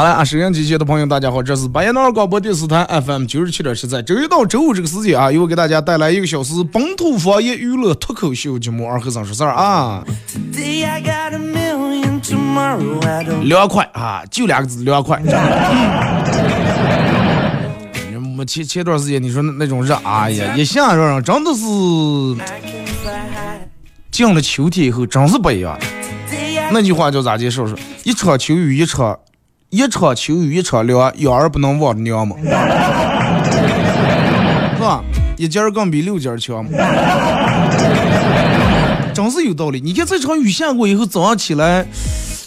好了啊，收音机前的朋友，大家好，这是巴彦淖尔广播电视台 FM 九十七点七，在周一到周五这个时间啊，又给大家带来一个小时本土方言娱乐脱口秀节目《二和尚说事儿》啊。凉快啊，就两个字，凉快。我前前段时间你说那那种热，哎呀，一下让人真的是进了秋天以后，真是不一样。那句话叫咋介绍说？一场秋雨一场。一场秋雨一场凉，养儿不能忘着娘嘛，是吧？一件儿更比六件儿强嘛，真是有道理。你看这场雨下过以后，早上起来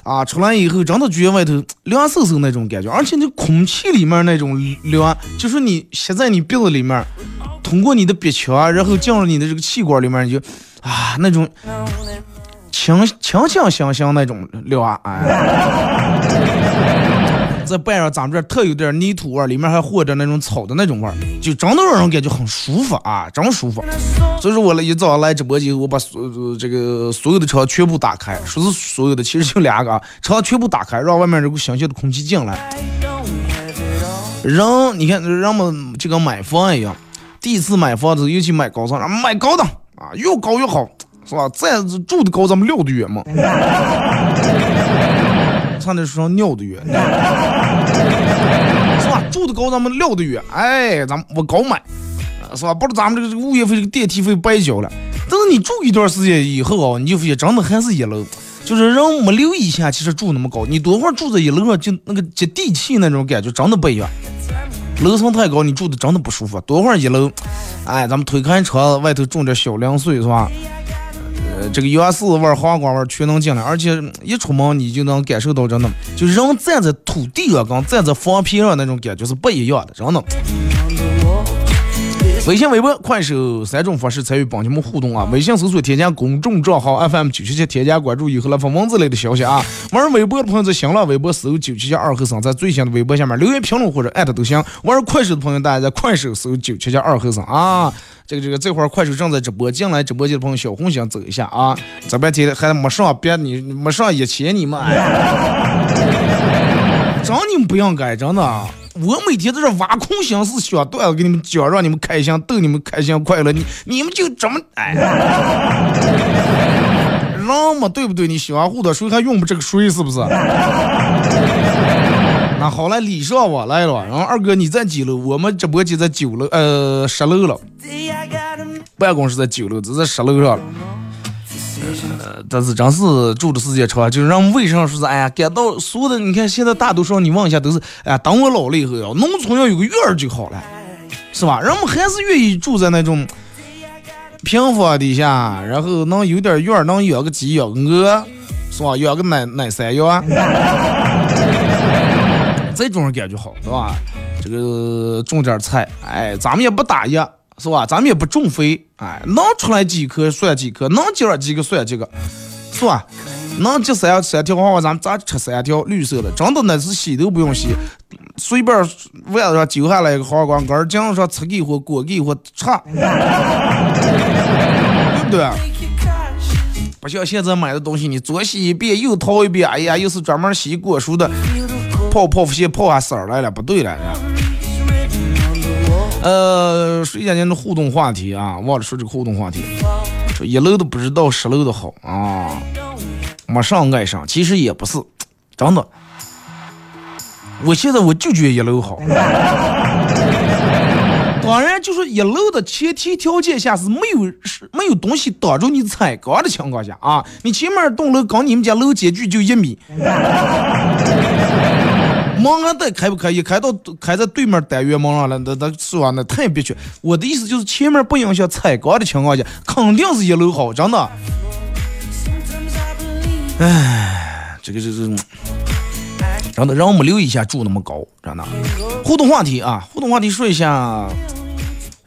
啊，出来以后，真的觉得外头凉飕飕那种感觉，而且那空气里面那种凉，就是你吸在你鼻子里面，通过你的鼻腔，然后进入你的这个气管里面，你就啊那种清清清香香那种凉，哎。在半上咱们这特有点泥土味，里面还和着那种草的那种味儿，就真的让人感觉很舒服啊，真舒服。所以说我一早上来直播间，我把所这个所有的车全部打开，说是所有的，其实就两个，车全部打开，让外面这股新鲜的空气进来。人，你看人们就跟买房一样，第一次买房子，尤其买高层，买高档啊，越高越好，是吧？再住的高，咱们尿的远嘛。差点说上尿的远，吧？住的高，咱们料的远。哎，咱们我高买，是吧？不是咱们这个这个物业费、这个电梯费白交了。但是你住一段时间以后啊，你就发现真的还是一楼，就是人没留意下，其实住那么高，你多会儿住在一楼上，就那个接地气那种感觉，真的不一样。楼层太高，你住的真的不舒服。多会儿一楼，哎，咱们推开窗，外头种点小凉水，是吧？这个牙丝味、黄瓜味全能进来，而且一出门你就能感受到，真的，就人站在土地上跟站在房皮上那种感觉是不一样的，真的。微信、微博、快手三种方式参与帮节目互动啊！微信搜索添加公众账号 FM 九七七，添加关注以后来发文字类的消息啊！玩微博的朋友在新浪微博搜九七七二和尚，在最新的微博下面留言评论或者艾特都行。玩快手的朋友，大家在快手搜九七七二和尚啊！这个这个这会儿快手正在直播，进来直播间的朋友小红心走一下啊！这边天还没上，别你没上一千你们，真你们不应该，真的。我每天都是挖空心思想段子给你们讲，让你们开心，逗你们开心快乐。你你们就这么哎，人嘛对不对？你喜欢护的谁还用不这个水是不是？那好了，礼尚往来了。然后二哥你在几楼？我们直播间在九楼，呃，十楼了。办公室在九楼，这在十楼上了。但是真是住的时间长，就是让为啥说是哎呀，感到所有的你看现在大多数你问一下都是哎呀，等我老了以后，呀农村要有个院儿就好了，是吧？人们还是愿意住在那种平房底下，然后能有点院儿，能养个鸡养个鹅，是吧？养个奶奶山羊，这种感觉好，是吧？这个种点菜，哎，咱们也不打压。是吧？咱们也不种肥，哎，能出来几颗算几颗，能结几个算几个，是吧？能结三三条花花，咱们咱吃三条绿色的，真的那是洗都不用洗，随便腕子上揪下来一个黄瓜根儿，姜上吃给或裹给或吃，对不对？不像现在买的东西，你左洗一遍右掏一遍，哎呀，又是专门洗果蔬的，泡泡芙先泡下色儿来了，不对了。呃，说一下您的互动话题啊，忘了说这个互动话题。说一楼的不知道十楼的好啊，没上爱上，其实也不是，真的。我现在我就觉得一楼好。当然，就是一楼的前提条件下是没有是没有东西挡住你踩高的情况下啊，你前面栋楼跟你们家楼间距就一米。门还得开不开？一开到开在对面单元门上了，那那说那太憋屈。我的意思就是前面不影响采光的情况下，肯定是一楼好，真的。唉，这个这是，真的让我们留意一下住那么高，真的。互动话题啊，互动话题说一下，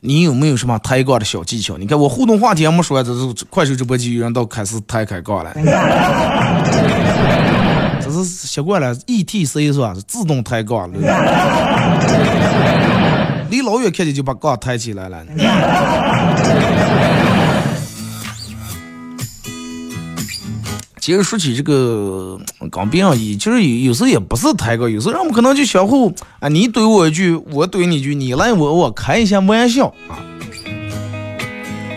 你有没有什么抬杠的小技巧？你看我互动话题还没说，这是快手直播间有人都开始抬开杠了。这是习惯了，E T C 是吧？是自动抬杠了，离老远看见就把杠抬起来了。其实说起这个刚别人一，其实有有时候也不是抬杠，有时候我们可能就相互啊，你怼我一句，我怼你一句，你来我我开一下玩笑啊，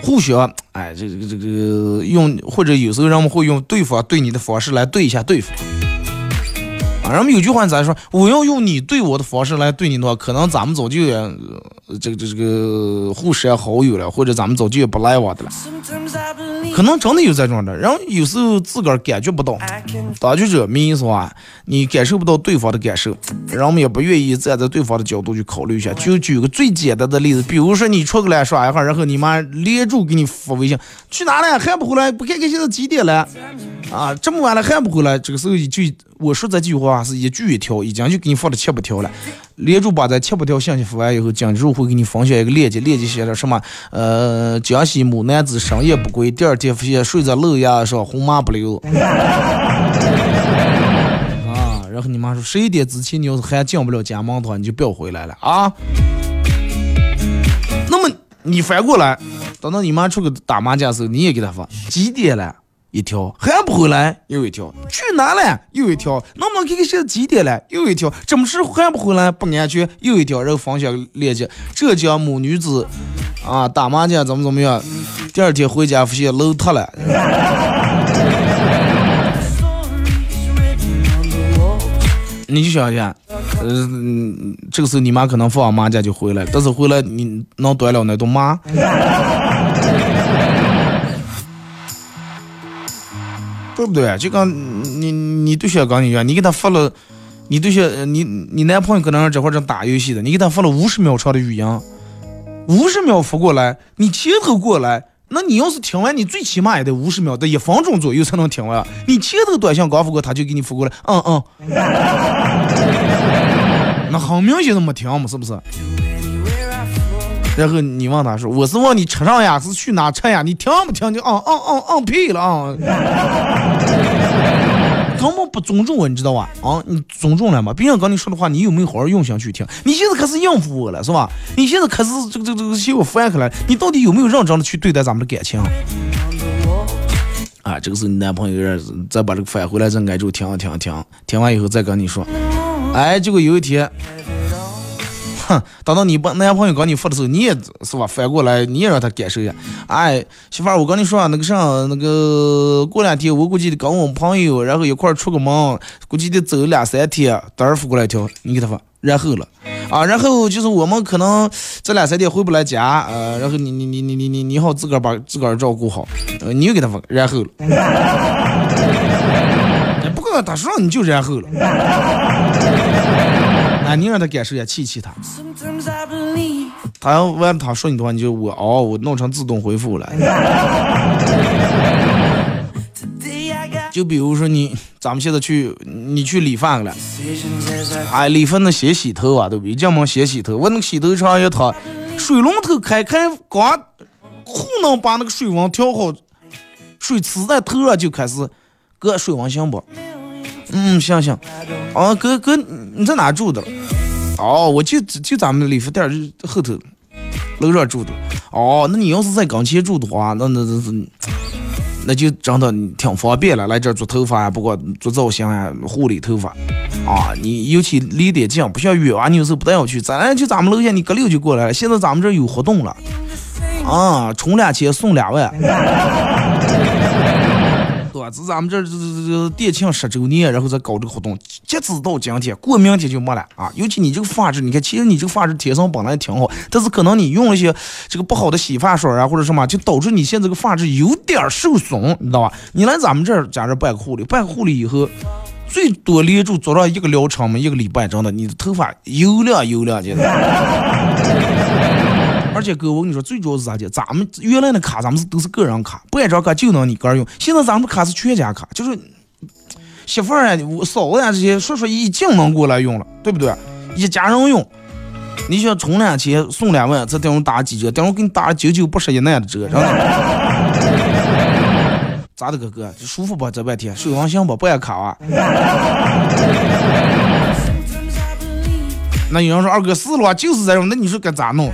互相哎，这个这个用，或者有时候人们会用对方对你的方式来对一下对方。人们有句话咋说？我要用你对我的方式来对你的话，可能咱们早就也这个这个互删好友了，或者咱们早就也不来往的了。可能真的有这种的，然后有时候自个儿感觉不到，当局者迷是吧？你感受不到对方的感受，人们也不愿意站在对方的角度去考虑一下。就举个最简单的例子，比如说你出去来耍一会儿，然后你妈连住给你发微信，去哪了？还不回来？不看看现在几点了？啊，这么晚了还不回来？这个时候就我说这句话是一句一条，已经就给你发了七八条了。连住把这七八条信息发完以后，紧接着会给你分享一个链接，链接写了什么？呃，江西某男子深夜不归，第二天发现睡在楼崖上，红马不留。啊，然后你妈说十一点之前你要是还进不了家门的话，你就不要回来了啊。那么你反过来，等到你妈出去打麻将时候，你也给她发几点了？一条还不回来，又一条去哪了？又一条能不能看看现在几点了？又一条怎么是还不回来？不安全，又一条。然后分享链接，浙江某女子啊打麻将怎么怎么样？第二天回家发现楼塌了。你就想想，呃，这个时候你妈可能放完麻将就回来，但是回来你能端了那顿骂？对不对？就跟你你对象跟你一样，你给他发了，你对象你你男朋友可能这会正打游戏的，你给他发了五十秒长的语音，五十秒发过来，你前头过来，那你要是听完，你最起码也得五十秒，得一分钟左右才能听完。你前头短信刚发过，他就给你发过来，嗯嗯，那很明显都没听嘛，是不是？然后你问他说：“我是问你吃上呀，是去哪吃呀？你听不听？就嗯嗯嗯嗯屁了啊！根本不尊重我，你知道吧？啊，你尊重了吗？别人跟你说的话，你有没有好好用心去听？你现在开始应付我了，是吧？你现在开始这个这个这个向我翻开了，你到底有没有认真的去对待咱们的感情？啊，这个是你男朋友再把这个返回来，再挨住听听听，听完以后再跟你说。哎，结果有一天。”哼，等到你把男朋友跟你发的时候，你也是吧？反过来，你也让他感受一下。哎，媳妇儿，我跟你说啊那个啥，那个过两天我估计得跟我朋友，然后一块儿出个门，估计得走两三天。等儿发过来一条，你给他发。然后了，啊，然后就是我们可能这两三天回不来家，呃，然后你你你你你你你好自个儿把自个儿照顾好，呃，你又给他发。然后了，不过他说你就然后了。啊，你让他感受一下，气气他。他要问他说你的话，你就我哦，我弄成自动回复了。就比如说你，咱们现在去，你去理发了。哎，理发那先洗头啊，对不对？进门先洗头。我那个洗头厂一套，水龙头开开，光糊弄把那个水温调好，水呲在头上就开始，哥水温行不？嗯，行行。哦，哥哥，你在哪住的？哦，我就就咱们理发店后头楼上住的。哦，那你要是在岗前住的话，那那那那就真的挺方便了。来这儿做头发啊，不管做造型啊、护理头发啊，你尤其离得近，不像远啊，你有时候不带我去，咱就咱们楼下，你隔溜就过来了。现在咱们这儿有活动了，啊，充两千送两万。对吧？这咱们这这这这店庆十周年，然后再搞这个活动，截止到今天，过明天就没了啊！尤其你这个发质，你看，其实你这个发质天生本来挺好，但是可能你用了一些这个不好的洗发水啊，或者什么，就导致你现在这个发质有点受损，你知道吧？你来咱们这儿加上办个护理，办个护理以后，最多连住做上一个疗程嘛，一个礼拜，真的，你的头发油亮油亮的。而且哥，我跟你说，最主要是啥的？咱们原来的卡，咱们是都是个人卡，办张卡就能你个人用。现在咱们卡是全家卡，就是媳妇儿啊、嫂子啊这些，说说一进门过来用了，对不对？一家人用，你想充两千送两万，这等于打几折？等于给你打九九八十一难的折，真的。咋的，哥哥？舒服不？这半天手上行不？办卡啊？那有人说二哥是了，就是这种，那你说该咋弄？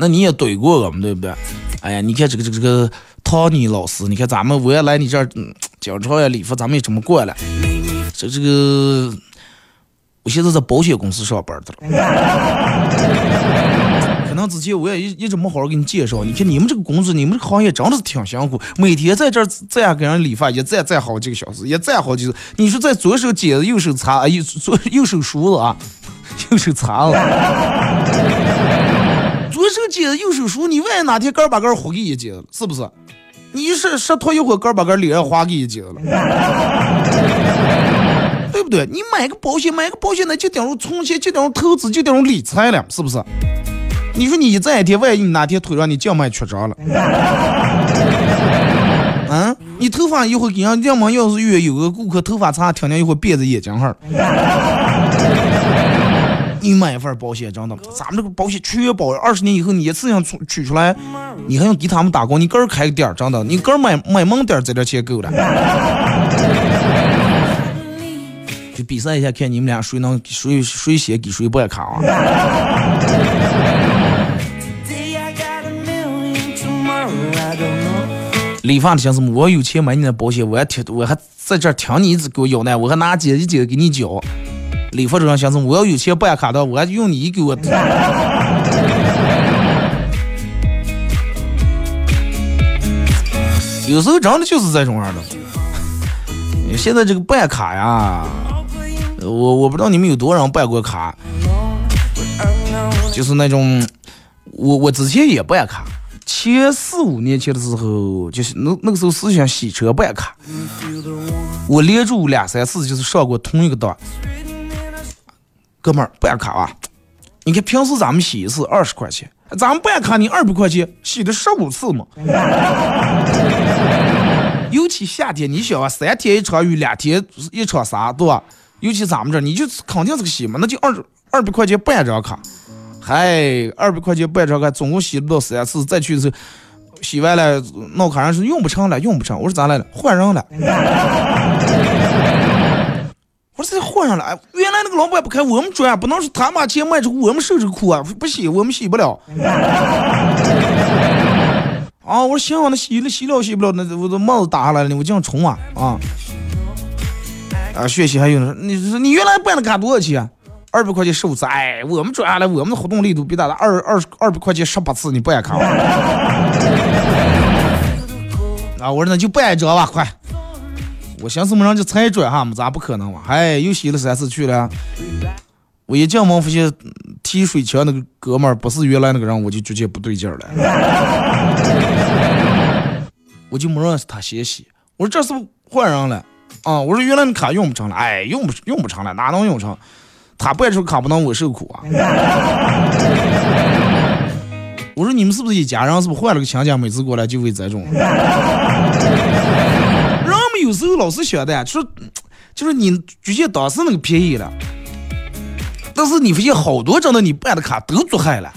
那你也怼过我们，对不对？哎呀，你看这个这个这个唐尼老师，你看咱们我也来你这儿，经常呀礼服，咱们也这么过了。这这个，我现在在保险公司上班的了。可能之前我也一一直没好好给你介绍。你看你们这个工作，你们这个行业真的是挺辛苦，每天在这儿这样给人理发，也站站好几个小时，也站好几次。你说在左手剪子，右手擦，右左右手梳子啊，右手擦了。左手剪子，右手梳，你万一哪天根把杆活给一剪了，是不是？你是是拖一会根把杆脸上划给一剪了，对不对？你买个保险，买个保险那就等于存钱，就等于投资，就等于理财了，是不是？你说你这一天，万一你哪天腿让你静脉曲张了，嗯，你头发一会给人要么要是月有个顾客头发长，听见一会别着眼睛上。你买一份保险，真的，咱们这个保险全保，二十年以后你一次性取取出来，你还用给他们打工？你个人开个店，真的，你个人买买门店，这点钱够了。就比赛一下，看你们俩谁能谁谁先给谁办卡啊！理发的想什么？我有钱买你的保险，我还听，我还在这听你一直给我要呢，我还拿几一几给你交。理发者想说，我要有钱办卡的，我还用你给我。有时候真的就是这种样的。现在这个办卡呀，我我不知道你们有多少人办过卡，就是那种，我我之前也办卡，前四五年前的时候，就是那那个时候是想洗车办卡，我连住两三次就是上过同一个当。哥们儿办卡啊！你看平时咱们洗一次二十块钱，咱们办卡你二百块钱洗的十五次嘛。尤其夏天，你想啊，三天一场雨，两天一场啥，对吧？尤其咱们这，你就肯定是个洗嘛，那就二二百块钱办张卡。嗨，二百块钱办张卡，总共洗不到三次，再去的时候洗完了，闹卡上是用不成了，用不成。我说咋来了？换人了。我说再换上来，原来那个老板不开，我们赚，不能说他把钱卖出，我们受这个苦啊！不洗，我们洗不了。啊，我说行，那洗了洗了洗不了，那我这帽子打下来了，我这样冲啊啊！啊，学习还有呢，你你原来办的卡多少钱？二百块钱十五次，哎，我们赚下来，我们的活动力度比大的二二二百块钱十八次，你办卡？啊，我说那就办一张吧，快。我寻思么人就才转哈么，咋不可能嘛？哎，又洗了三次去了。我一进门发现提水枪那个哥们儿不是原来那个人，我就觉得不对劲儿了。我就没认识他先洗。我说这是不换人了啊？我说原来的卡用不成了，哎，用不用不成了，哪能用成？他办出卡不能我受苦啊？我说你们是不是一家人？是不是换了个亲家？每次过来就为这种？有时候老是想的，说就是你直接当时那个便宜了，但是你发现好多真的你办的卡都做害了。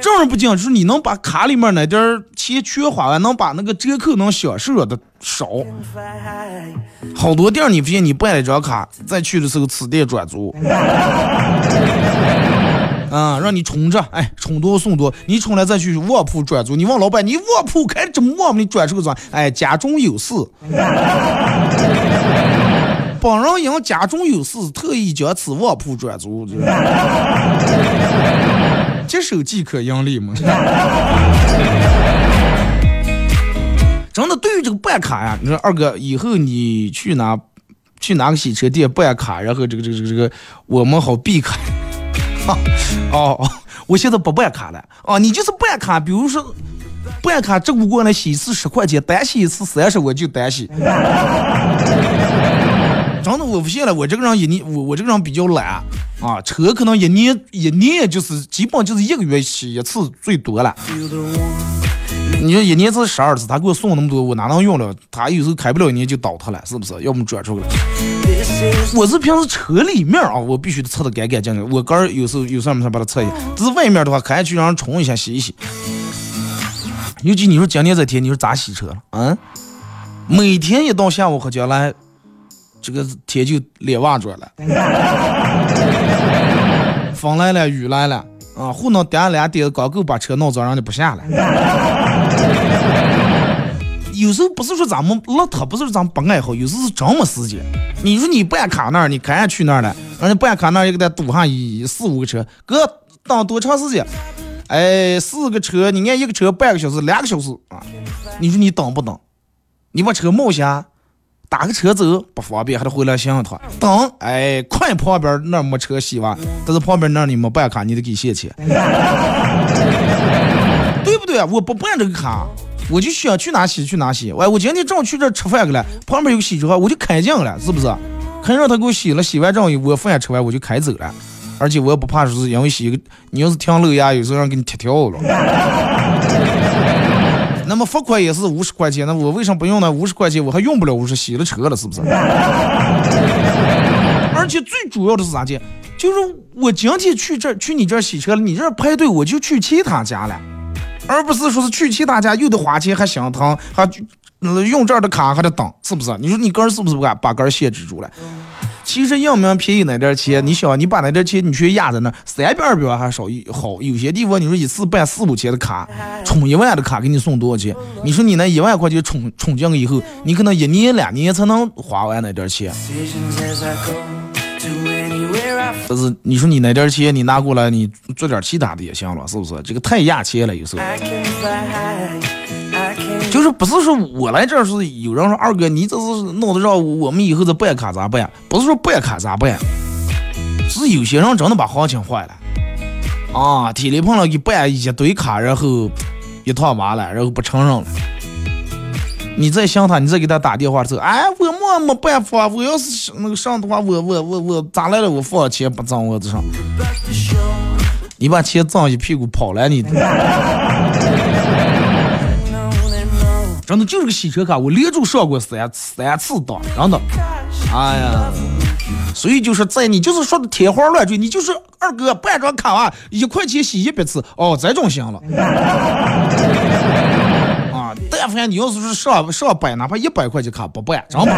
正儿不讲，就是你能把卡里面那点钱全花完，能把那个折扣能享受的少。好多店你发现你办了一张卡，再去的时候此店转租。啊，让你充着，哎，充多送多，你充了再去卧铺转租，你问老板，你卧铺开这么旺？你转出个转，哎，家中有事。本人因家中有事，特意将此卧铺转租。接手即可盈利嘛？真的，对于这个办卡呀，你说二哥，以后你去哪去哪个洗车店办卡，然后这个这个这个这个，我们好避开。哦 哦，我现在不办卡了。哦，你就是办卡，比如说办卡只不过来洗一次十块钱，单洗一次三十，我就单洗。真的，我不信了，我这个人一年，我我这个人比较懒啊，车可能一年一年就是基本就是一个月洗一次最多了。你说一年是十二次，他给我送那么多，我哪能用了？他有时候开不了一年就倒塌了，是不是？要么转出去。我是平时车里面啊，我必须得擦得干干净净。我哥有时候有事没事把它擦一下，只是外面的话，开去让人冲一下洗一洗。尤其你说今天这天，你说咋洗车了？嗯，每天一到下午和将来。这个天就脸瓦转了，风来了，雨来了，啊，糊弄点两点刚够把车弄脏，让你不下来。有时候不是说咱们邋遢，不是说咱们不爱好，有时候是真没时间。你说你办卡那儿，你开下去那儿了，人家办卡那儿也给他堵上一四五个车，哥等多长时间？哎，四个车，你按一个车半个小时，两个小时啊！你说你等不等？你把车冒下。打个车走不方便，还得回来想一趟。等，哎，快旁边那没车洗完，但是旁边那你没办卡，你得给现钱，对不对啊？我不办这个卡，我就想去哪洗去哪洗。喂，我今天正好去这吃饭去了，旁边有个洗车，我就开进了，是不是？肯让他给我洗了，洗完正好我饭吃完我就开走了，而且我也不怕是因为洗，你要是停楼下，有时候让给你踢掉了。那么罚款也是五十块钱，那我为什么不用呢？五十块钱我还用不了，我是洗了车了，是不是？而且最主要的是啥钱？就是我今天去这去你这洗车了，你这排队我就去其他家了，而不是说是去其他家又得花钱还心疼，还用这儿的卡还得等，是不是？你说你个人是不是把把个人限制住了？其实要么便宜那点钱，你想你把那点钱你去压在那，三百二百万还少一好。有些地方你说一次办四五千的卡，充一万的卡给你送多少钱？你说你那一万块钱充充进去以后，你可能一年两年才能花完那点钱。但是你说你那点钱你拿过来，你做点其他的也行了，是不是？这个太压钱了，有时候。就是不是说我来这儿是有人说二哥你这是弄得让我们以后这办卡咋办？不是说办卡咋办，是有些人真的把行情坏了啊！天里碰了一办一堆卡，然后一套完了，然后不承认了。你再想他，你再给他打电话说，哎，我没没办法，我要是那个上的话，我我我我咋来了？我放钱不脏我这上，你把钱脏一屁股跑了你。真的就是个洗车卡，我连着上过三三次当，真的。哎呀，所以就是在你就是说的天花乱坠，你就是二哥办张卡啊，一块钱洗一百次，哦，这种行了。啊，但凡你要是说上上百，哪怕一百块钱卡不办，真不。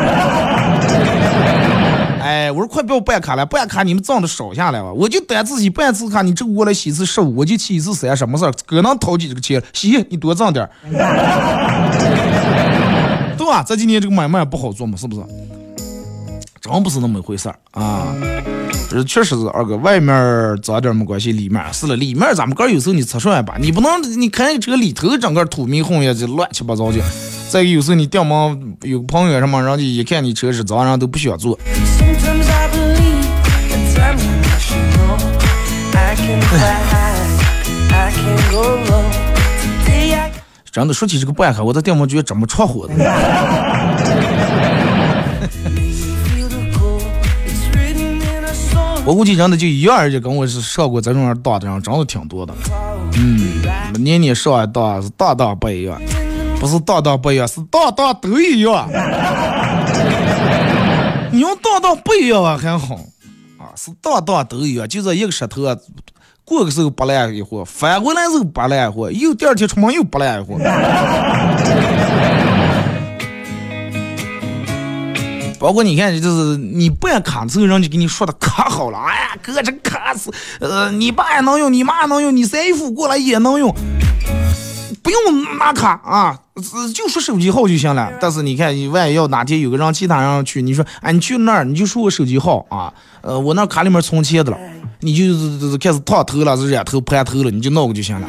哎，我说快不要办卡了，办卡你们挣的少下来吧，我就单自己办次卡，你这过来洗一次十五，我就洗一次三，什么事儿？可能掏起这个钱洗，你多挣点儿。对吧？这几年这个买卖不好做嘛，是不是？真不是那么一回事儿啊！这确实是二哥，外面脏点没关系，里面是了，里面咱们哥有时候你出来吧，你不能你看这个里头整个土迷混呀，就乱七八糟的。再有时候你掉毛有朋友什么，人家一看你车是脏，人都不想坐。真的说起这个办卡，我在电摩觉得这么戳火的。我估计真的就一样而已，跟我是上过这种当的人，真的挺多的。嗯，年年上一当是当当不一样，不是当当不一样，是当当都一样。你用当当不一样啊还好啊，是当当都一样，就这一个石头。过个时候不烂一会儿，翻过来时候不烂一会儿，又第二天出门又不烂一会包括你看，就是你办卡的时候，人家给你说的可好了。哎呀，哥，这卡是，呃，你爸也能用，你妈也能用，你媳妇过来也能用，不用拿卡啊，就说手机号就行了。但是你看，万一要哪天有个让其他人去，你说，哎，你去那儿，你就说我手机号啊，呃，我那卡里面存钱的了，你就是开始烫头了，是染头盘头了，你就闹个就行了。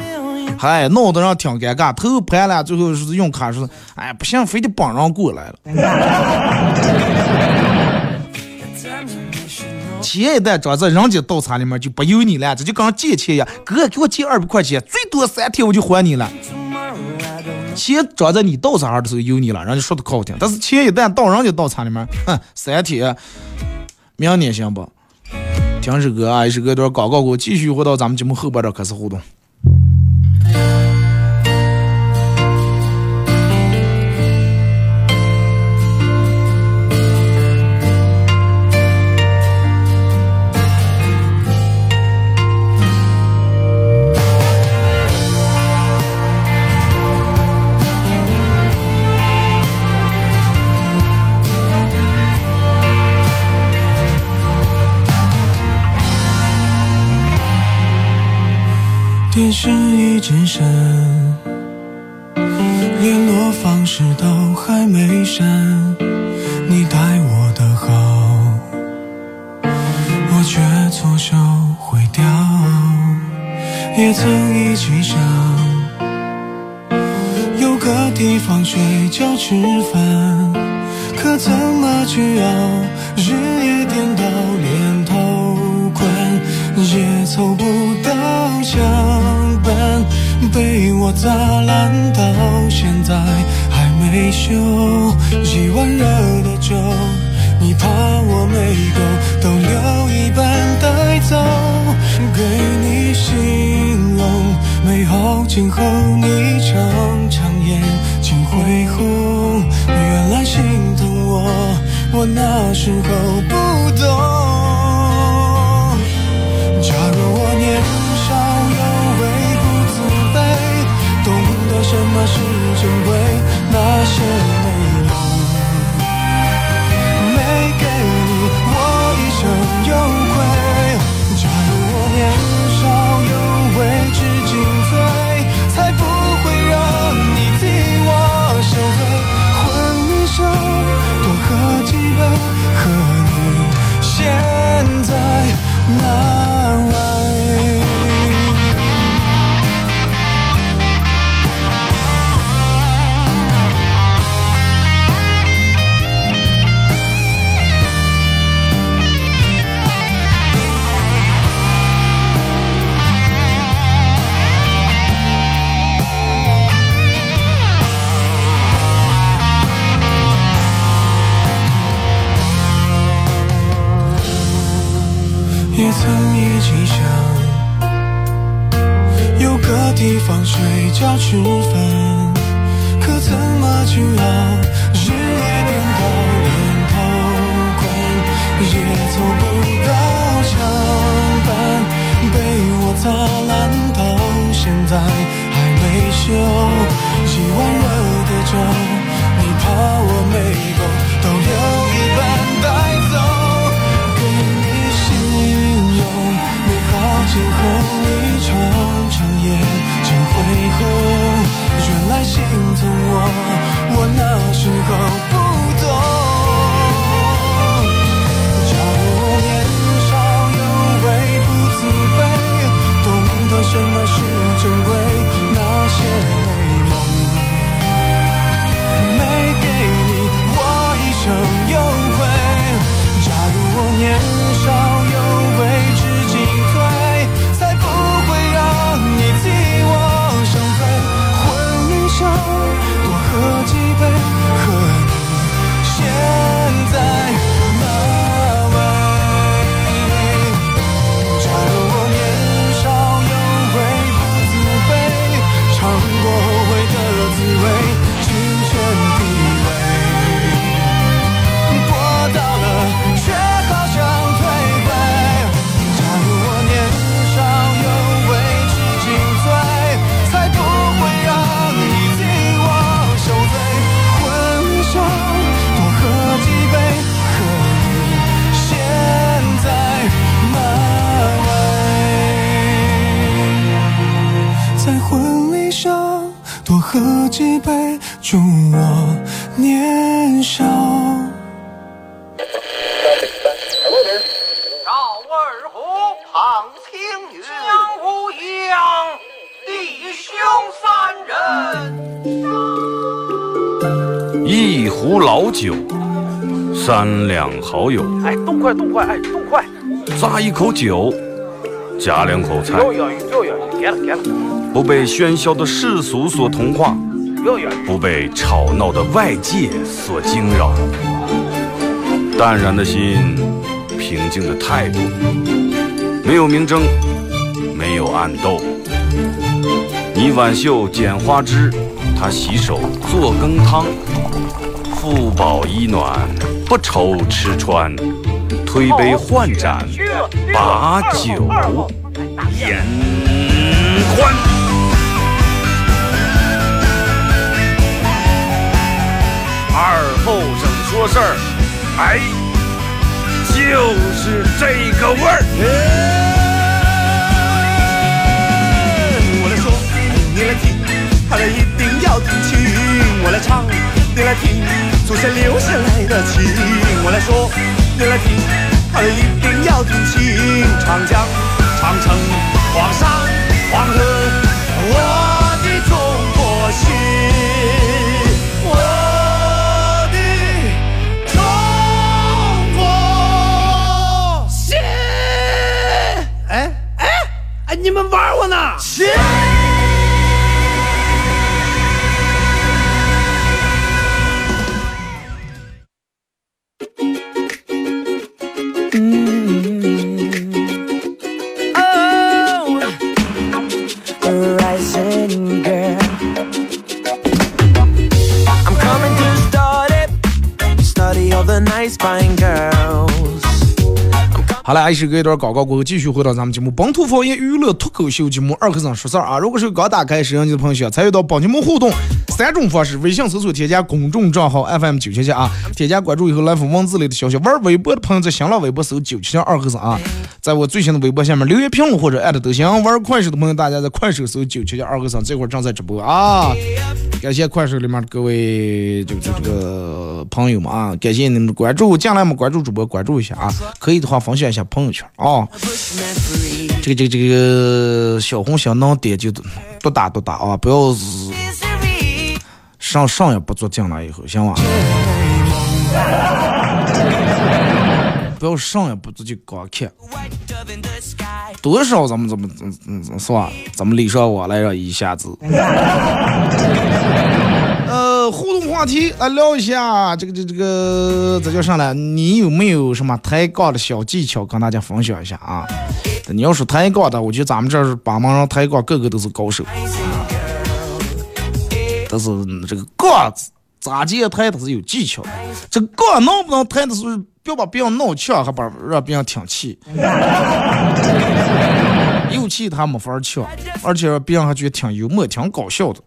嗨，闹得人挺尴尬，头盘了，最后是用卡是，哎，不行，非得帮人过来了。钱一旦装在人家道场里面，就不由你了，这就跟借钱一样。哥，给我借二百块钱，最多三天我就还你了。钱装在你道场上的时候由你了，人家说的可好听。但是钱一旦到人家道场里面，哼，三天，明年行不？听首歌啊，一首歌段广告过，继续回到咱们节目后半段开始互动。电视一直闪，联络方式都还没删。你待我的好，我却错手毁掉。也曾一起想，有个地方睡觉吃饭，可怎么去熬？日夜颠倒，连头困也凑不到墙。被我砸烂，到现在还没修。一碗热的粥，你怕我没够，都留一半带走。给你形容美好今后，祝我年少。赵二虎，庞青云，江湖一样，弟兄三人。一壶老酒，三两好友，哎，动快，动快，哎，动快！咂一口酒，夹两口菜，不被喧嚣的世俗所同化。不被吵闹的外界所惊扰，淡然的心，平静的态度，没有明争，没有暗斗。你挽袖剪花枝，他洗手做羹汤，腹饱衣暖，不愁吃穿，推杯换盏，把酒言欢。后生说事儿，哎，就是这个味儿。我来说，你来听，他的一定要听清。我来唱，你来听，祖先留下来的情。我来说，你来听，他的一定要听清。长江、长城、黄山、黄河，我的中国心，你们玩我呢？好了，还是隔一段广告过后，继续回到咱们节目《本土方言娱乐脱口秀》节目二和尚说事儿啊。如果是刚打开收音机的朋友，想参与到帮节目互动，三种方式：微信搜索添加公众账号 FM 九七七啊，添加关注以后来发文字类的消息；玩微博的朋友在新浪微博搜九七七二和尚啊，在我最新的微博下面留言评论或者艾特都行。玩快手的朋友，大家在快手搜九七七二和尚，这会儿正在直播啊。感谢快手里面的各位这个这个这个朋友们啊，感谢你们的关注，进来们关注主播关注一下啊，可以的话分享一下朋友圈啊。这个这个这个小红小能点就多打多打啊，不要上上也不做进来以后行吗？不要上也不自己光看，多少咱们怎么怎么怎么是吧？咱们礼尚往来让一下子。呃，互动话题来聊一下，这个这这个这叫啥来？你有没有什么抬杠的小技巧跟大家分享一下啊？你要是抬杠的，我觉得咱们这儿把门上抬杠，个个都是高手啊。但是这个杠咋接抬它是有技巧的，这个杠能不能抬的是不要把别人闹呛，还把让别人听气。有气他没法儿呛，而且别人还觉得挺幽默、挺搞笑的。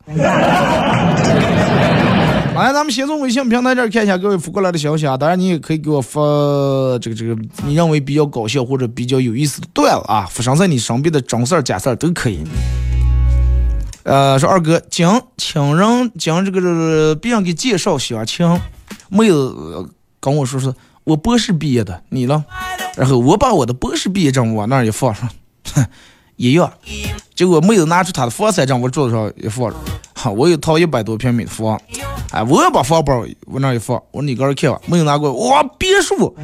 来，咱们先从微信平台这儿看一下各位发过来的消息啊。当然，你也可以给我发这个这个你认为比较搞笑或者比较有意思的段子啊，发生在你身边的真事儿、假事儿都可以。呃，说二哥讲请人讲这个这个别人给介绍相亲，妹子跟我说是我博士毕业的，你呢？然后我把我的博士毕业证往那一放上，哼，一样。结果妹子拿出她的房产证往桌子上一放，哈，我有套一百多平米的房，哎，我也把房包往那一放，我说你搁这看吧。妹子拿过来，哇，别墅。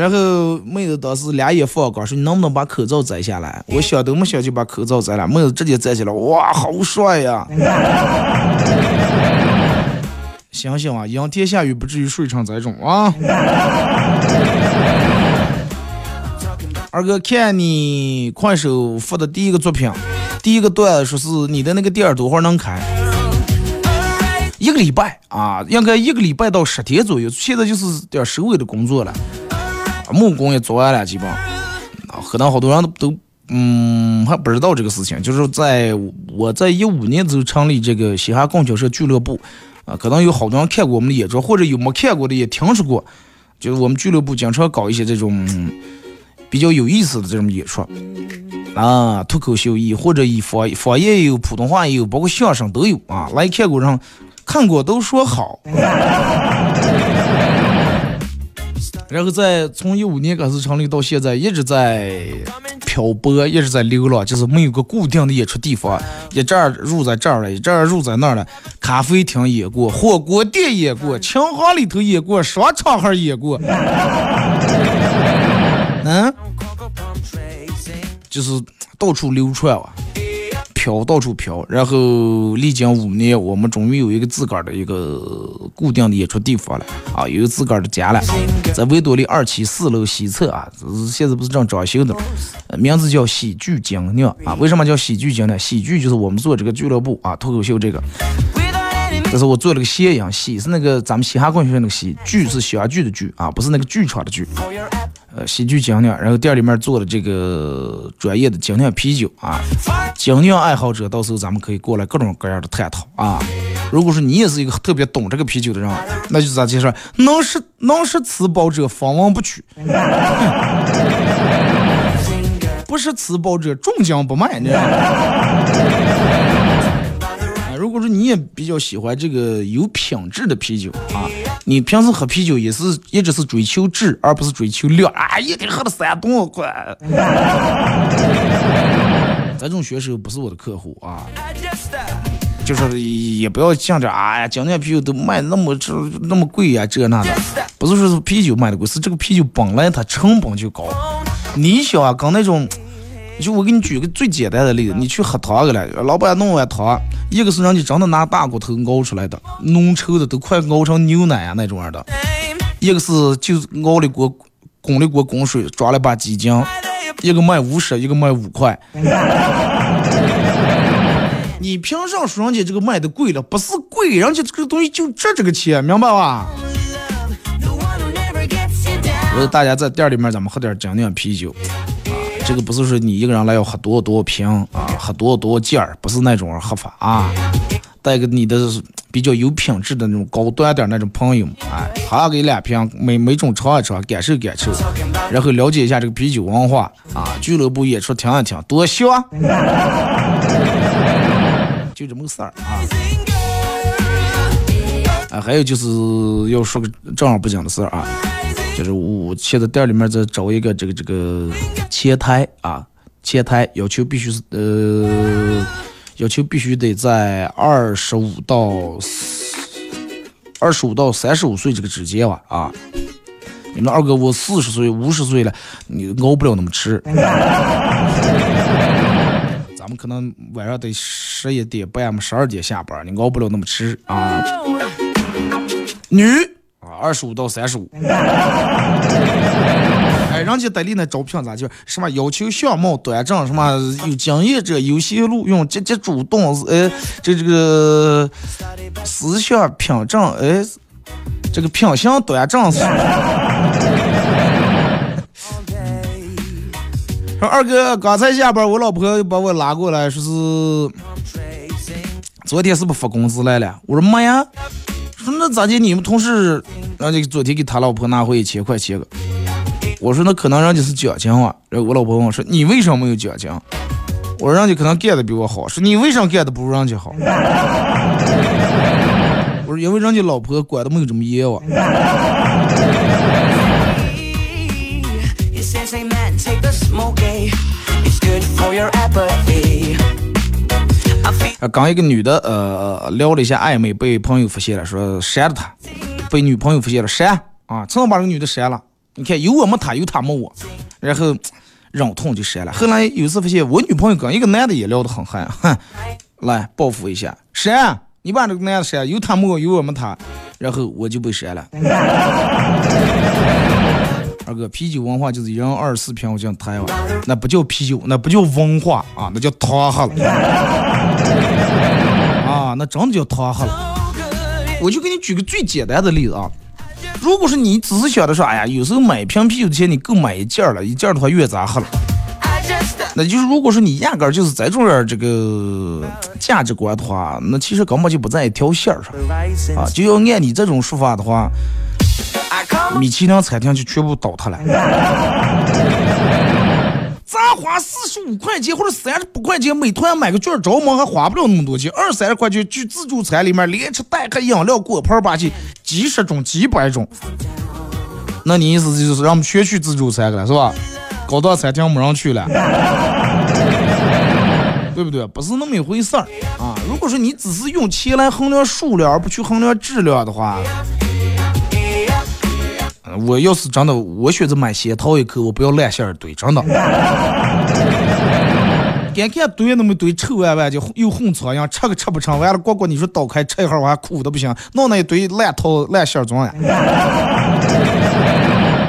然后妹子当时俩眼放光，说你能不能把口罩摘下来？我想都没想就把口罩摘了，妹子直接摘起来，哇，好帅呀！行行啊，仰天下雨不至于睡成这种啊。二哥，看你快手发的第一个作品，第一个段说是你的那个店多会儿能开？一个礼拜啊，应该一个礼拜到十天左右。现在就是点收尾的工作了，木工也做完了，基本。啊，可能好多人都都嗯还不知道这个事情，就是在我在一五年就成立这个嘻哈供销社俱乐部，啊，可能有好多人看过我们的演出，或者有没看过的也听说过，就是我们俱乐部经常搞一些这种。比较有意思的这种演出，啊，脱口秀以或者以方方言也有，普通话也有，包括相声都有啊。来看过让看过都说好。然后在从一五年开始成立到现在，一直在漂泊，一直在流浪，就是没有个固定的演出地方。一阵儿入在这儿了，一阵儿入在那儿了。咖啡厅演过，火锅店演过，琴行里头演过，商场还演过。嗯，就是到处流窜啊。飘到处飘，然后历经五年，我们终于有一个自个儿的一个固定的演出地方了啊，有自个儿的家了，在维多利二期四楼西侧啊，现在不是正装修的，名字叫喜剧精酿啊。为什么叫喜剧精酿？喜剧就是我们做这个俱乐部啊，脱口秀这个。这是我做了个谐音，喜是那个咱们嘻哈滚学那个喜，剧是喜剧的剧啊，不是那个剧场的剧。呃，喜剧精酿，然后店里面做的这个专业的精酿啤酒啊，精酿爱好者到时候咱们可以过来各种各样的探讨啊。如果说你也是一个特别懂这个啤酒的人，那就咋介绍？能是能是此宝者方文不取，不是此宝者中奖不卖，你知道吗？如果说你也比较喜欢这个有品质的啤酒啊，你平时喝啤酒也是一直是追求质而不是追求量啊，一天喝了三顿，快！咱。这种选手不是我的客户啊，就是也不要想着哎呀，今天啤酒都卖那么这那么贵呀，这那的，不是说是啤酒卖的贵，是这个啤酒本来它成本就高。你想啊，跟那种。就我给你举个最简单的例子，你去喝汤去了，老板弄碗汤，一个是人家真的拿大骨头熬出来的，浓稠的都快熬成牛奶啊那种样的，一个是就熬了锅，滚了锅滚水，抓了把鸡精，一个卖五十，一个卖五块。你凭啥说人家这个卖的贵了？不是贵，人家这个东西就值这个钱，明白吧？我说大家在店里面咱们喝点精酿啤酒。这个不是说你一个人来要喝多多瓶啊，喝多多件儿，不是那种喝法啊。带个你的比较有品质的那种高端点那种朋友，哎，喝给两瓶，每每种尝一尝，感受感受，然后了解一下这个啤酒文化啊。俱乐部演出听一听，多香！就这么个事儿啊。啊，还有就是要说个正儿八经的事儿啊。就是我现在店里面在招一个这个这个前台啊，前台要求必须是呃，要求必须得在二十五到二十五到三十五岁这个之间吧啊。你们二哥我四十岁五十岁了，你熬不了那么吃。咱们可能晚上得十一点半嘛，十二点下班，你熬不了那么吃啊。女。二十五到三十五，哎，人家得里那招聘咋就什么要求相貌端正，什么有经验者优先录用，积极主动，哎，这这个思想品正，哎，这个品行端正。说二哥刚才下班，我老婆又把我拉过来，说是昨天是不发工资来了？我说没呀。说那咋的？你们同事，人家昨天给他老婆拿回一千块钱个。我说那可能人家是奖金啊。然后我老婆问我说：“你为什么没有奖金？”我说：“人家可能干的比我好。”说：“你为啥干的不如人家好？” 我说：“因为人家老婆管的没有这么严啊。”啊，刚一个女的，呃，聊了一下暧昧，被朋友发现了，说删了她，被女朋友发现了，删啊，正好把这个女的删了。你看，有我没她，有她没我，然后忍痛就删了。后来有一次发现，我女朋友跟一个男的也聊得很嗨，哼，来报复一下，删，你把这个男的删，有他没我，有我没他，然后我就被删了。二哥，啤酒文化就是一人二十四瓶，我讲台湾，那不叫啤酒，那不叫文化啊，那叫汤喝了。啊，那真的叫汤喝了。我就给你举个最简单的例子啊，如果说你只是想着说，哎呀，有时候买瓶啤酒的钱你够买一件了，一件的话越咋喝了。那就是如果说你压根儿就是在这儿这个价值观的话，那其实根本就不在一条线上啊，就要按你这种说法的话。米其林餐厅就全部倒塌了。咱花四十五块钱或者三十八块钱，美团买个券着忙还花不了那么多钱，二三十块钱去自助餐里面连吃带喝饮料果盘吧去几十种几百种。那你意思就是让我们全去自助餐了是吧？高档餐厅没人去了，对不对？不是那么一回事儿啊！如果说你只是用钱来衡量数量，而不去衡量质量的话，我要是真的，我选择买仙桃一颗，我不要烂馅儿堆，真的。眼看堆那么堆臭歪歪，就又混苍蝇，吃个吃不成，完了过过你说倒开吃一会儿我还苦的不行，弄那一堆烂桃烂馅儿装呀。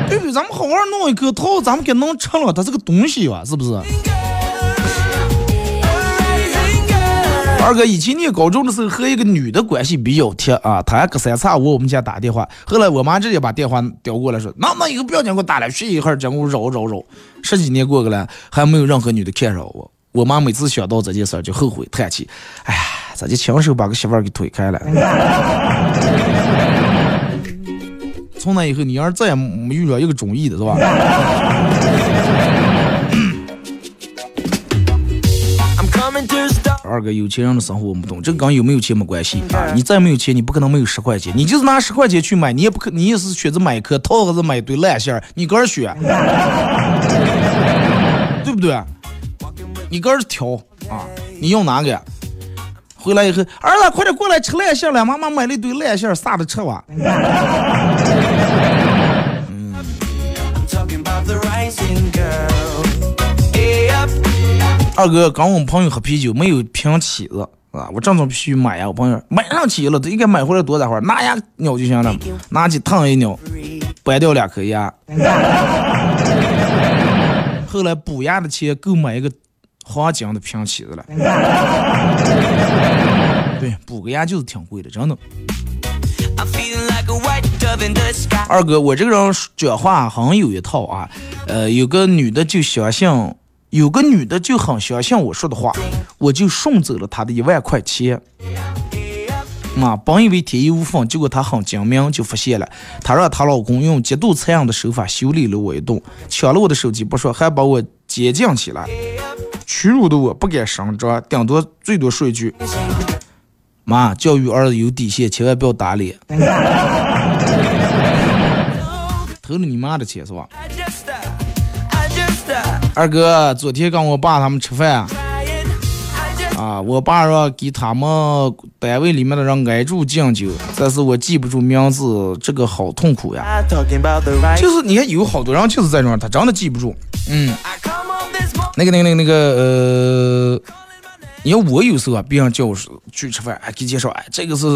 对不对？咱们好好弄一颗桃，咱们给弄吃了，它是个东西吧？是不是？二哥以前念高中的时候和一个女的关系比较铁啊，她还隔三差五我们家打电话，后来我妈直接把电话调过来说，那那以后不要讲给我打了，学一会儿讲给我绕绕绕。十几年过去了，还没有任何女的看上我。我妈每次想到这件事儿就后悔叹气，哎呀，咋就亲手把个媳妇儿给推开了？从那以后，你要是再也没遇到一个中意的，是吧？二哥，有钱人的生活我们懂，这个跟有没有钱没关系啊！你再没有钱，你不可能没有十块钱，你就是拿十块钱去买，你也不可，你也是选择买一颗套，还是买一堆烂馅儿？你个人选，对不对？你个人挑啊！你用哪个？回来以后，儿子快点过来吃烂馅了，妈妈买了一堆烂馅啥都吃吧。二哥，刚我们朋友喝啤酒没有瓶起子啊，我正准备去买呀。我朋友买上起了，他应该买回来多大会儿，拿牙咬就行了，拿起烫一咬，掰掉两颗牙。后来补牙的钱够买一个黄金的瓶起子了。对，补个牙就是挺贵的，真的。二哥，我这个人讲话很有一套啊，呃，有个女的就相信，有个女的就很相信我说的话，我就顺走了她的一万块钱。妈，本以为天衣无缝，结果她很精明，就发现了。她让她老公用极度残忍的手法修理了我一顿，抢了我的手机不说，还把我监禁起来，屈辱的我不敢声张，顶多最多说一句。妈，教育儿子有底线，千万不要打脸。偷了你妈的钱是吧？二哥，昨天跟我爸他们吃饭，啊，我爸说给他们单位里面的人挨住敬酒，但是我记不住名字，这个好痛苦呀。就是你看有好多人就是这种，他真的记不住。嗯，那个那个那个那个呃。你看我有时候啊，别人叫我去吃饭，还给介绍，哎，这个是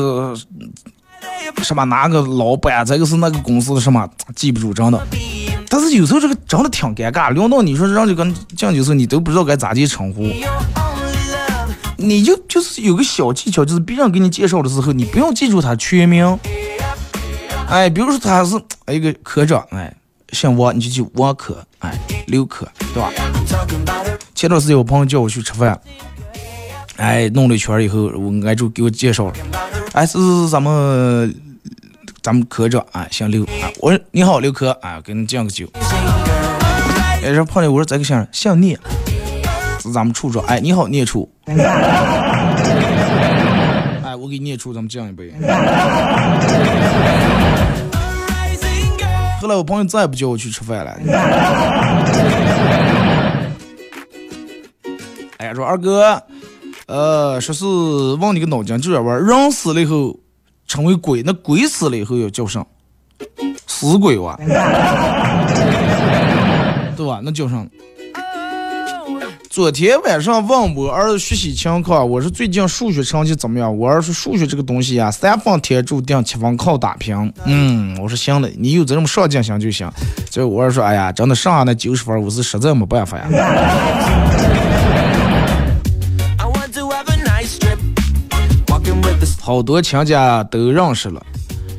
什么哪个老板，这个是那个公司的什么，记不住，真的。但是有时候这个真的挺尴尬，聊到你说让这个讲究时候，你都不知道该咋地称呼。你就就是有个小技巧，就是别人给你介绍的时候，你不用记住他全名。哎，比如说他是一个科长，哎，姓王，你就记王科，哎，刘科，对吧？前段时间我朋友叫我去吃饭。哎，弄了一圈以后，我挨住给我介绍了，哎，是咱们咱们科长啊，姓刘啊。我说你好，刘科啊，给你敬个酒。哎，这碰见我说这个姓姓聂，是咱们处长。哎，你好，聂处。哎，我给聂处咱们敬一杯。后来我朋友再也不叫我去吃饭了。哎呀，说二哥。呃，说是问你个脑筋急转弯，人死了以后成为鬼，那鬼死了以后要叫上？死鬼哇，对吧？那叫上？昨天晚上问我儿子学习情况，我说最近数学成绩怎么样？我儿子说数学这个东西啊，三分天注定，七分靠打拼。嗯，我说行了，你有这种上进心就行。结果我儿子说，哎呀，真的上那九十分，我是实在没办法呀。好多亲家都认识了，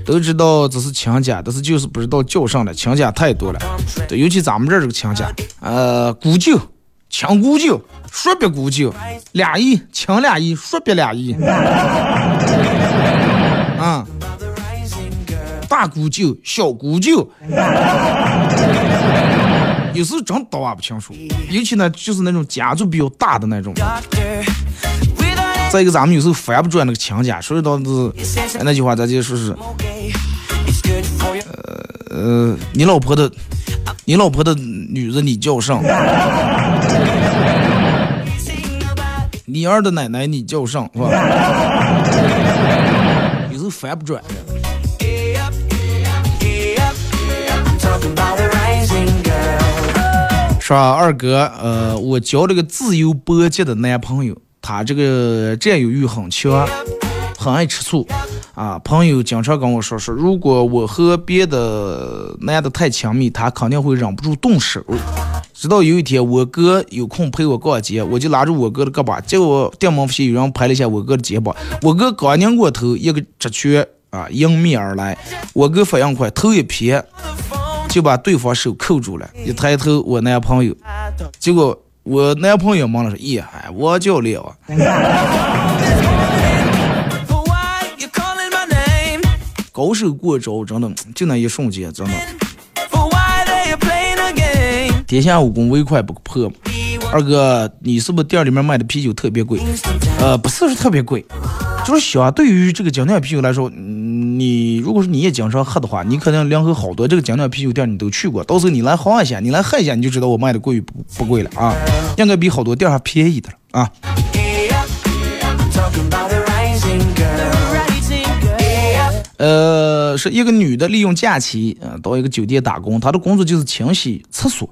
都知道这是亲家，但是就是不知道叫啥了。亲家太多了，对，尤其咱们这儿这个亲家，呃，姑舅、亲姑舅、叔伯姑舅、俩姨、亲俩姨、叔伯俩姨，啊，大姑舅、小姑舅，有时候真倒啊不清楚，尤其呢就是那种家族比较大的那种。再一个，咱们有时候翻不转那个亲家，说到是那句话，咱就说是呃呃，你老婆的，你老婆的女人你叫上，你儿的奶奶你叫上，是吧？有时候翻不转。Hey up, hey up. I'm talking about the rising girl. 说二哥，呃，我交了个自由搏击的男朋友，他这个占有欲很强，很爱吃醋啊。朋友经常跟我说说，如果我和别的男的太亲密，他肯定会忍不住动手。直到有一天，我哥有空陪我逛街，我就拉住我哥的胳膊，结果电门 phía 有人拍了一下我哥的肩膀，我哥刚拧过头，一个直拳啊迎面而来，我哥反应快，头一撇，就把对方手扣住了。一抬头，我男朋友，结果我男朋友忙了说：“咦，哎，我教练啊。For why you calling my name? 高手过招，真的就那一瞬间，真的天下武功唯快不破。二哥，你是不是店里面卖的啤酒特别贵？呃，不是说特别贵，就是相对于这个精酿啤酒来说，嗯你如果说你也经常喝的话，你可能两河好多这个精酿啤酒店你都去过，到时候你来喝一下，你来喝一下，你就知道我卖的贵不不贵了啊，应该比好多店还便宜的了啊。呃，是一个女的利用假期，呃，到一个酒店打工，她的工作就是清洗厕所。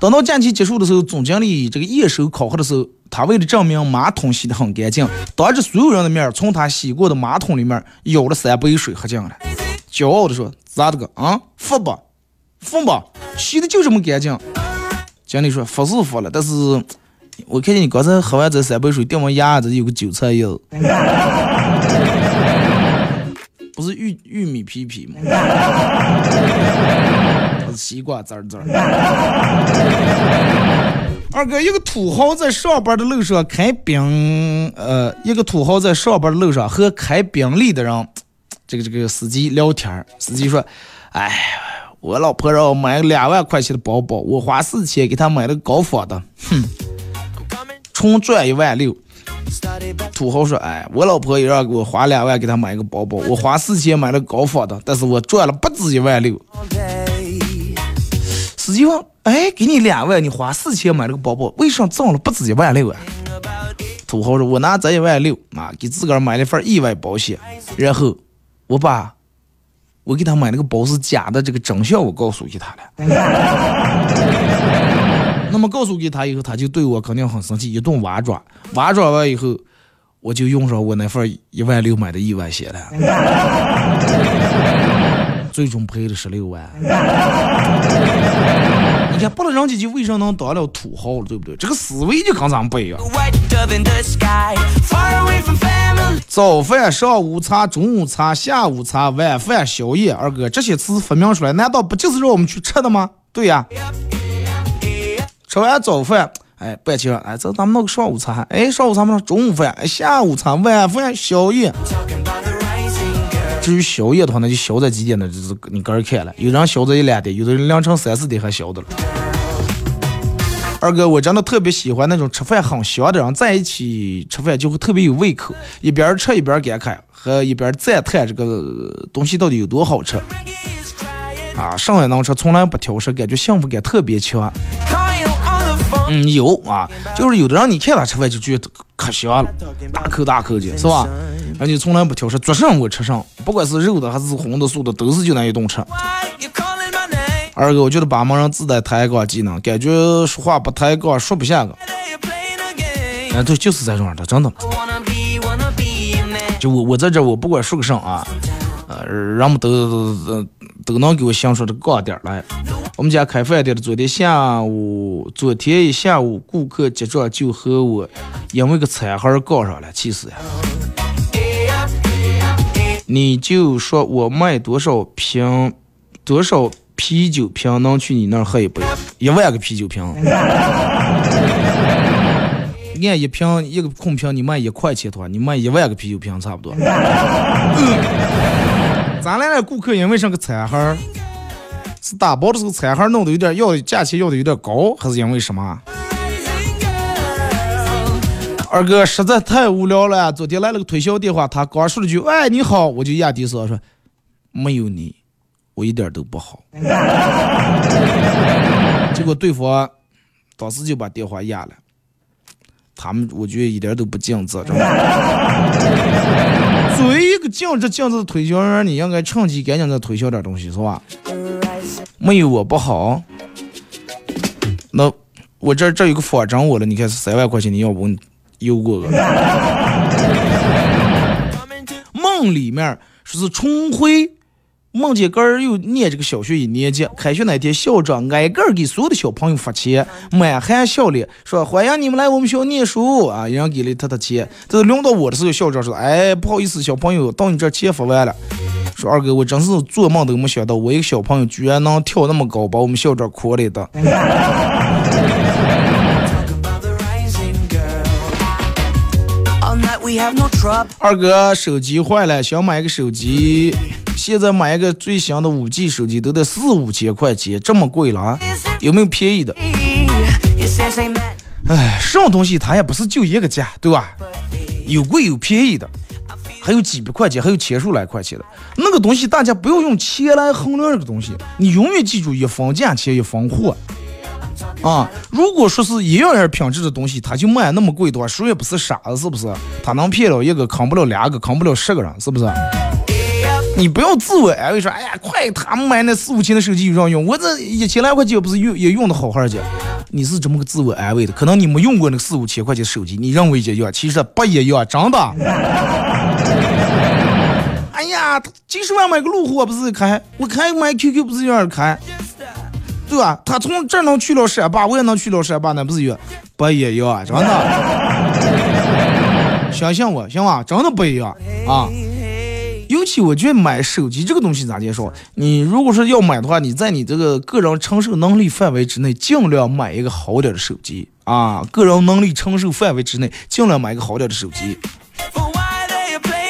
等到假期结束的时候，总经理这个验收考核的时候，他为了证明马桶洗得很干净，当着所有人的面，从他洗过的马桶里面舀了三杯水喝进来，骄傲的说：“咋的个啊？服吧，服吧，洗的就这么干净。”经理说：“服是服了，但是我看见你刚才喝完这三杯水，掉完牙子有个韭菜叶。”不是玉玉米皮皮吗？它 是西瓜籽儿籽儿。二哥，一个土豪在上班的路上开宾，呃，一个土豪在上班的路上和开宾利的人，这个这个司机聊天司机说：“哎，我老婆让我买两万块钱的包包，我花四千给她买了高仿的，哼，纯赚一万六。”土豪说：“哎，我老婆也让我花两万给她买一个包包，我花四千买了高仿的，但是我赚了不止一万六。十几万：哎，给你两万，你花四千买了个包包，为啥挣了不止一万六啊？土豪说：我拿这一万六啊，给自个儿买了份意外保险，然后我把我给他买那个包是假的，这个真相我告诉给他了。那么告诉给他以后，他就对我肯定很生气，一顿挖抓，挖抓完以后，我就用上我那份一万六买的意外险了，最终赔了十六万。你看，不了人家就为啥能当了土豪了，对不对？这个思维就跟咱们不一样。早饭、上午茶、中午茶、下午茶、晚饭、宵夜，二哥这些词发明出来，难道不就是让我们去吃的吗？对呀。吃完早饭，哎，半天，哎，这咱们弄个上午茶，哎，上午茶嘛，中午饭，哎，下午茶、晚饭、宵夜。至于宵夜的话，那就宵在几点呢？就是你个人看了，有人宵在一两点，有的人凌晨三四点还宵的了。二哥，我真的特别喜欢那种吃饭很香的人，在一起吃饭就会特别有胃口，一边吃一边感慨，和一边赞叹这个东西到底有多好吃啊！上海能吃，从来不挑食，感觉幸福感特别强。嗯，有啊，就是有的人你看他吃饭就觉得可香了，大口大口的，是吧？而且从来不挑食，做上我吃上，不管是肉的还是荤的素的，都是就那一顿吃。二哥，我觉得把门人自带抬杠技能，感觉说话不抬杠说不下个，哎，对，就是这种的，真的。就我我在这，我不管说个啥啊，呃，人们都都都能给我想出这杠点来。我们家开饭店的，昨天下午，昨天一下午，顾客结账就和我因为个餐盒儿杠上了，气死呀！你就说我卖多少瓶，多少啤酒瓶能去你那儿喝一杯？一万个啤酒瓶。按一瓶一个空瓶，你卖一块钱的话，你卖一万个啤酒瓶差不多。咱来了顾客因为上个餐盒儿，是打包的时候餐盒弄得有点要价钱要的有点高，还是因为什么？二哥实在太无聊了，昨天来了个推销电话，他刚说了句“喂，你好”，我就压低声说：“没有你，我一点都不好。”结果对方当时就把电话压了。他们我觉得一点都不尽责，作为一个尽职尽责的推销员，你应该趁机赶紧再推销点东西，是吧？没有我不好。那我这这有个法整我了，你看是三万块钱，你要不邮过个？梦里面说是春晖梦见个儿又念这个小学一年级，开学那天，校长挨个儿给所有的小朋友发钱，满含笑脸说欢迎你们来我们学校念书啊！人给了他的钱，这轮到我的时候，校长说：“哎，不好意思，小朋友，到你这儿钱发完了。”说二哥，我真是做梦都没想到，我一个小朋友居然能跳那么高，把我们校长哭了的。二哥手机坏了，想买个手机，现在买一个最新的五 G 手机都得四五千块钱，这么贵了啊？有没有便宜的？哎，什么东西它也不是就一个价，对吧？有贵有便宜的，还有几百块钱，还有千数来块钱的。那个东西大家不要用钱来衡量这个东西，你永远记住一分价钱一分货。啊，如果说是一样样品质的东西，他就卖那么贵的话，谁也不是傻子，是不是？他能骗了一个，坑不了两个，坑不了十个人，是不是？你不要自我安慰说，哎呀，快，他们买那四五千的手机有人用，我这一千来块钱不是用也用的好好的。你是这么个自我安慰的，可能你没用过那个四五千块钱手机，你认为一样，其实不一样，真的。哎呀，几十万买个路虎我不是开，我开买 QQ 不是一样开，对吧？他从这能去了山坝，我也能去了山坝，那不是一，不一样啊，真的。相信我，行吧？真的不一样啊。尤其我觉得买手机这个东西咋介绍？你如果说要买的话，你在你这个个人承受能力范围之内，尽量买一个好点的手机啊。个人能力承受范围之内，尽量买一个好点的手机。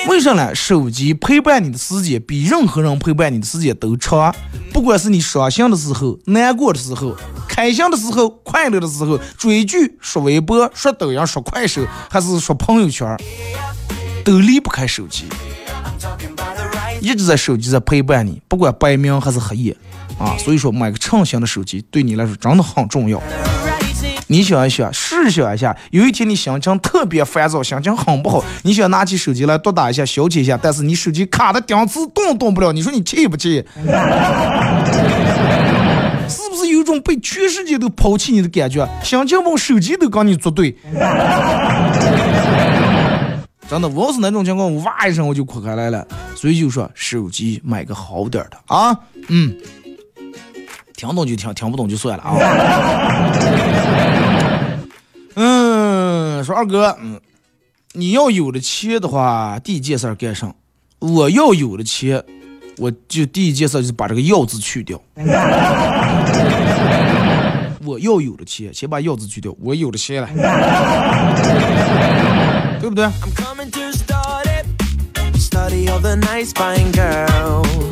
为啥呢？手机陪伴你的时间比任何人陪伴你的时间都长。不管是你伤心的时候、难过的时候、开心的时候、快乐的时候，追剧、刷微博、刷抖音、刷快手，还是刷朋友圈，都离不开手机。一直在手机在陪伴你，不管白明还是黑夜，啊，所以说买个畅行的手机对你来说真的很重要。你想一想，试想一下，有一天你心情特别烦躁，心情很不好，你想拿起手机来多打一下消遣一下，但是你手机卡的顶次动动不了，你说你气不气？是不是有种被全世界都抛弃你的感觉？心情不好，手机都跟你作对。真的，我要是那种情况，哇一声我就哭开来了。所以就说手机买个好点的啊，嗯，听懂就听，听不懂就算了啊。嗯，说二哥，嗯，你要有了钱的话，第一件事儿干啥？我要有了钱，我就第一件事就是把这个“要”字去掉。我要有了钱，先把“要”字去掉。我有了钱了，对不对？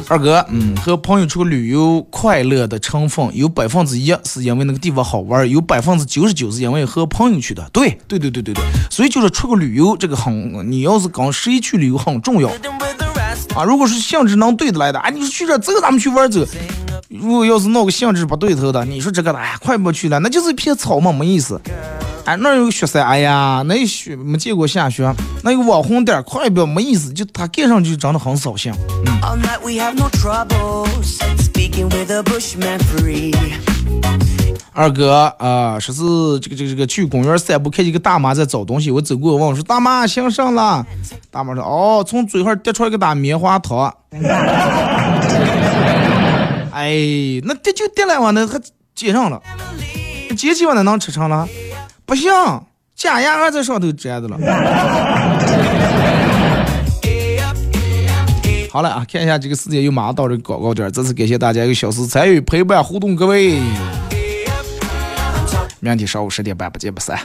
二哥，嗯，和朋友出去旅游，快乐的成分有百分之一是因为那个地方好玩，有百分之九十九是因为和朋友去的。对，对，对，对，对，对。所以就是出个旅游，这个很，你要是跟谁去旅游很重要啊。如果是性质能对得来的，啊，你说去这儿走，咱们去玩儿走。如果要是闹个性质不对头的，你说这个的，哎，快不去了，那就是一片草嘛，没意思。哎，那有个雪山，哎呀，那雪没见过下雪，那有网红点儿，快表没意思，就他看上去长得很扫兴。二哥啊、说是这个这个这个去公园散步，看见一个大妈在找东西，我走过问我说：“大妈，想上了？”大妈说：“哦，从嘴上跌出来个大棉花糖。”哎，那跌就跌了嘛，那还接上了，接起完那能吃上了？不像假牙还在上头粘着了。好了啊，看一下这个时间，又马上到这个广告点，再次感谢大家一个小时参与陪伴互动。各位。明天上午十点半不见不散。